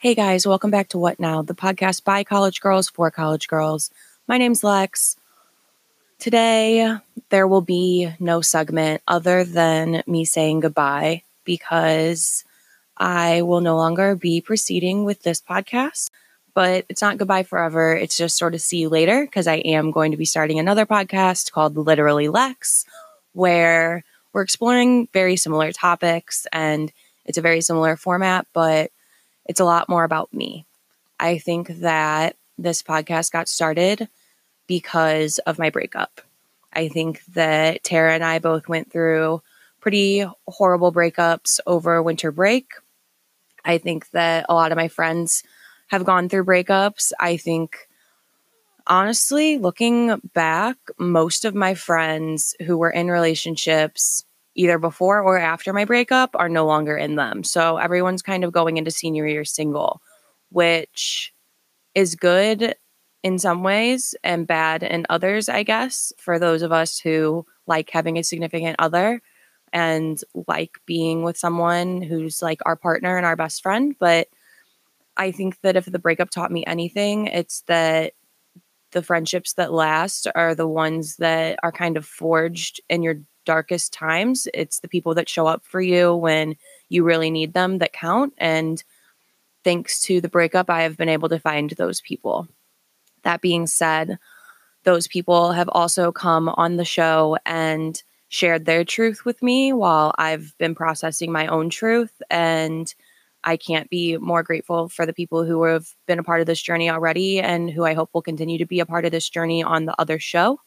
Hey guys, welcome back to What Now, the podcast by college girls for college girls. My name's Lex. Today, there will be no segment other than me saying goodbye because I will no longer be proceeding with this podcast. But it's not goodbye forever. It's just sort of see you later because I am going to be starting another podcast called Literally Lex, where we're exploring very similar topics and it's a very similar format, but it's a lot more about me. I think that this podcast got started because of my breakup. I think that Tara and I both went through pretty horrible breakups over winter break. I think that a lot of my friends have gone through breakups. I think, honestly, looking back, most of my friends who were in relationships either before or after my breakup are no longer in them. So everyone's kind of going into senior year single, which is good in some ways and bad in others, I guess, for those of us who like having a significant other and like being with someone who's like our partner and our best friend. But I think that if the breakup taught me anything, it's that the friendships that last are the ones that are kind of forged in your darkest times. It's the people that show up for you when you really need them that count. And thanks to the breakup, I have been able to find those people. That being said, those people have also come on the show and shared their truth with me while I've been processing my own truth. And I can't be more grateful for the people who have been a part of this journey already and who I hope will continue to be a part of this journey on the other show.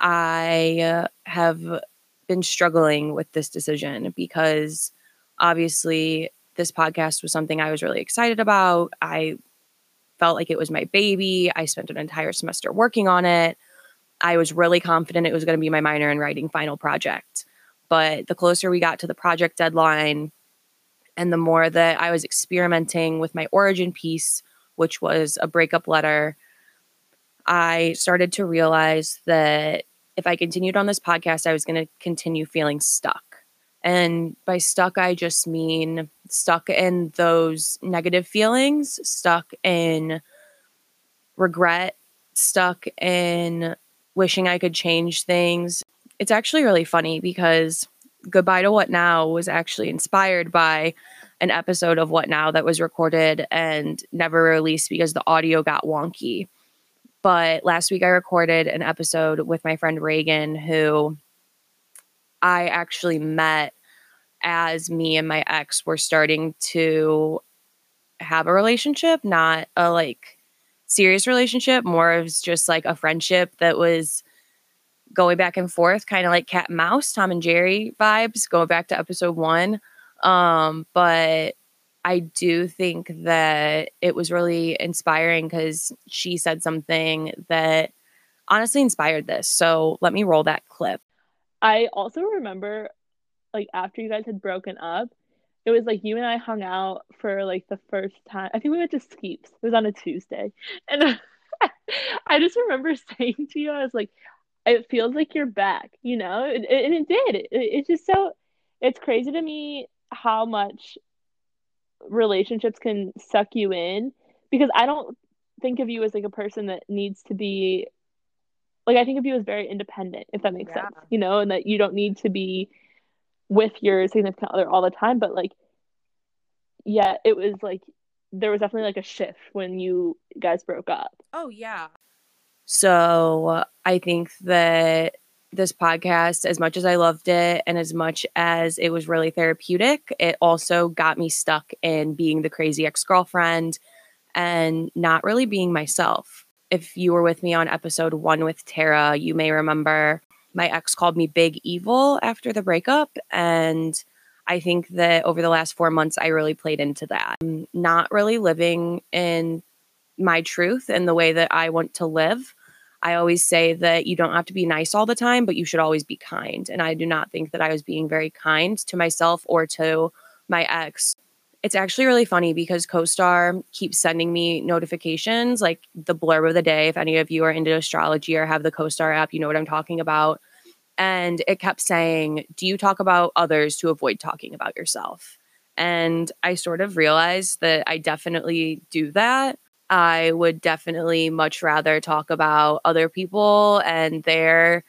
I have been struggling with this decision because obviously this podcast was something I was really excited about. I felt like it was my baby. I spent an entire semester working on it. I was really confident it was going to be my minor in writing final project. But the closer we got to the project deadline, and the more that I was experimenting with my origin piece, which was a breakup letter, I started to realize that if I continued on this podcast, I was going to continue feeling stuck. And by stuck, I just mean stuck in those negative feelings, stuck in regret, stuck in wishing I could change things. It's actually really funny because Goodbye to What Now was actually inspired by an episode of What Now that was recorded and never released because the audio got wonky. But last week I recorded an episode with my friend Reagan, who I actually met as me and my ex were starting to have a relationship, not a like serious relationship, more of just like a friendship that was going back and forth, kind of like cat and mouse, Tom and Jerry vibes, going back to episode one. Um, but I do think that it was really inspiring because she said something that honestly inspired this. So let me roll that clip. I also remember, like, after you guys had broken up, it was like you and I hung out for like the first time. I think we went to Skeeps. It was on a Tuesday. And I just remember saying to you, I was like, it feels like you're back, you know? And it, did. It, it's just so, it's crazy to me how much relationships can suck you in because I don't think of you as like a person that needs to be like I think of you as very independent, if that makes yeah. sense, you know, and that you don't need to be with your significant other all the time. But like, yeah, it was like there was definitely like a shift when you guys broke up. Oh yeah. So uh, I think that this podcast, as much as I loved it and as much as it was really therapeutic, it also got me stuck in being the crazy ex girlfriend and not really being myself. If you were with me on episode one with Tara, you may remember my ex called me big evil after the breakup. And I think that over the last four months, I really played into that. I'm not really living in my truth and the way that I want to live. I always say that you don't have to be nice all the time, but you should always be kind. And I do not think that I was being very kind to myself or to my ex. It's actually really funny because CoStar keeps sending me notifications, like the blurb of the day. If any of you are into astrology or have the CoStar app, you know what I'm talking about. And it kept saying, Do you talk about others to avoid talking about yourself? And I sort of realized that I definitely do that. I would definitely much rather talk about other people and their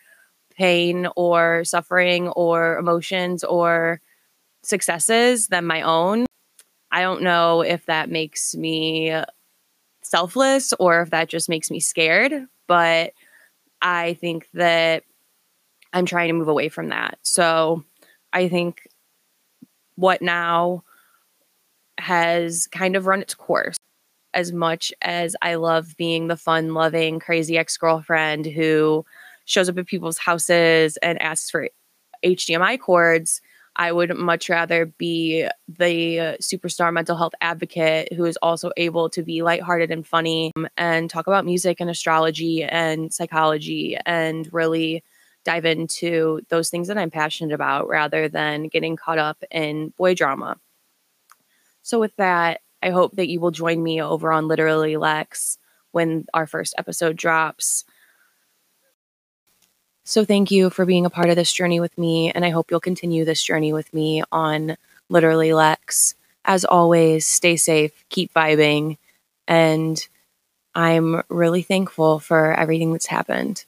pain or suffering or emotions or successes than my own. I don't know if that makes me selfless or if that just makes me scared, but I think that I'm trying to move away from that. So I think what now has kind of run its course. As much as I love being the fun loving, crazy ex girlfriend who shows up at people's houses and asks for HDMI cords, I would much rather be the superstar mental health advocate who is also able to be lighthearted and funny um, and talk about music and astrology and psychology and really dive into those things that I'm passionate about rather than getting caught up in boy drama. So, with that, I hope that you will join me over on Literally Lex when our first episode drops. So, thank you for being a part of this journey with me, and I hope you'll continue this journey with me on Literally Lex. As always, stay safe, keep vibing, and I'm really thankful for everything that's happened.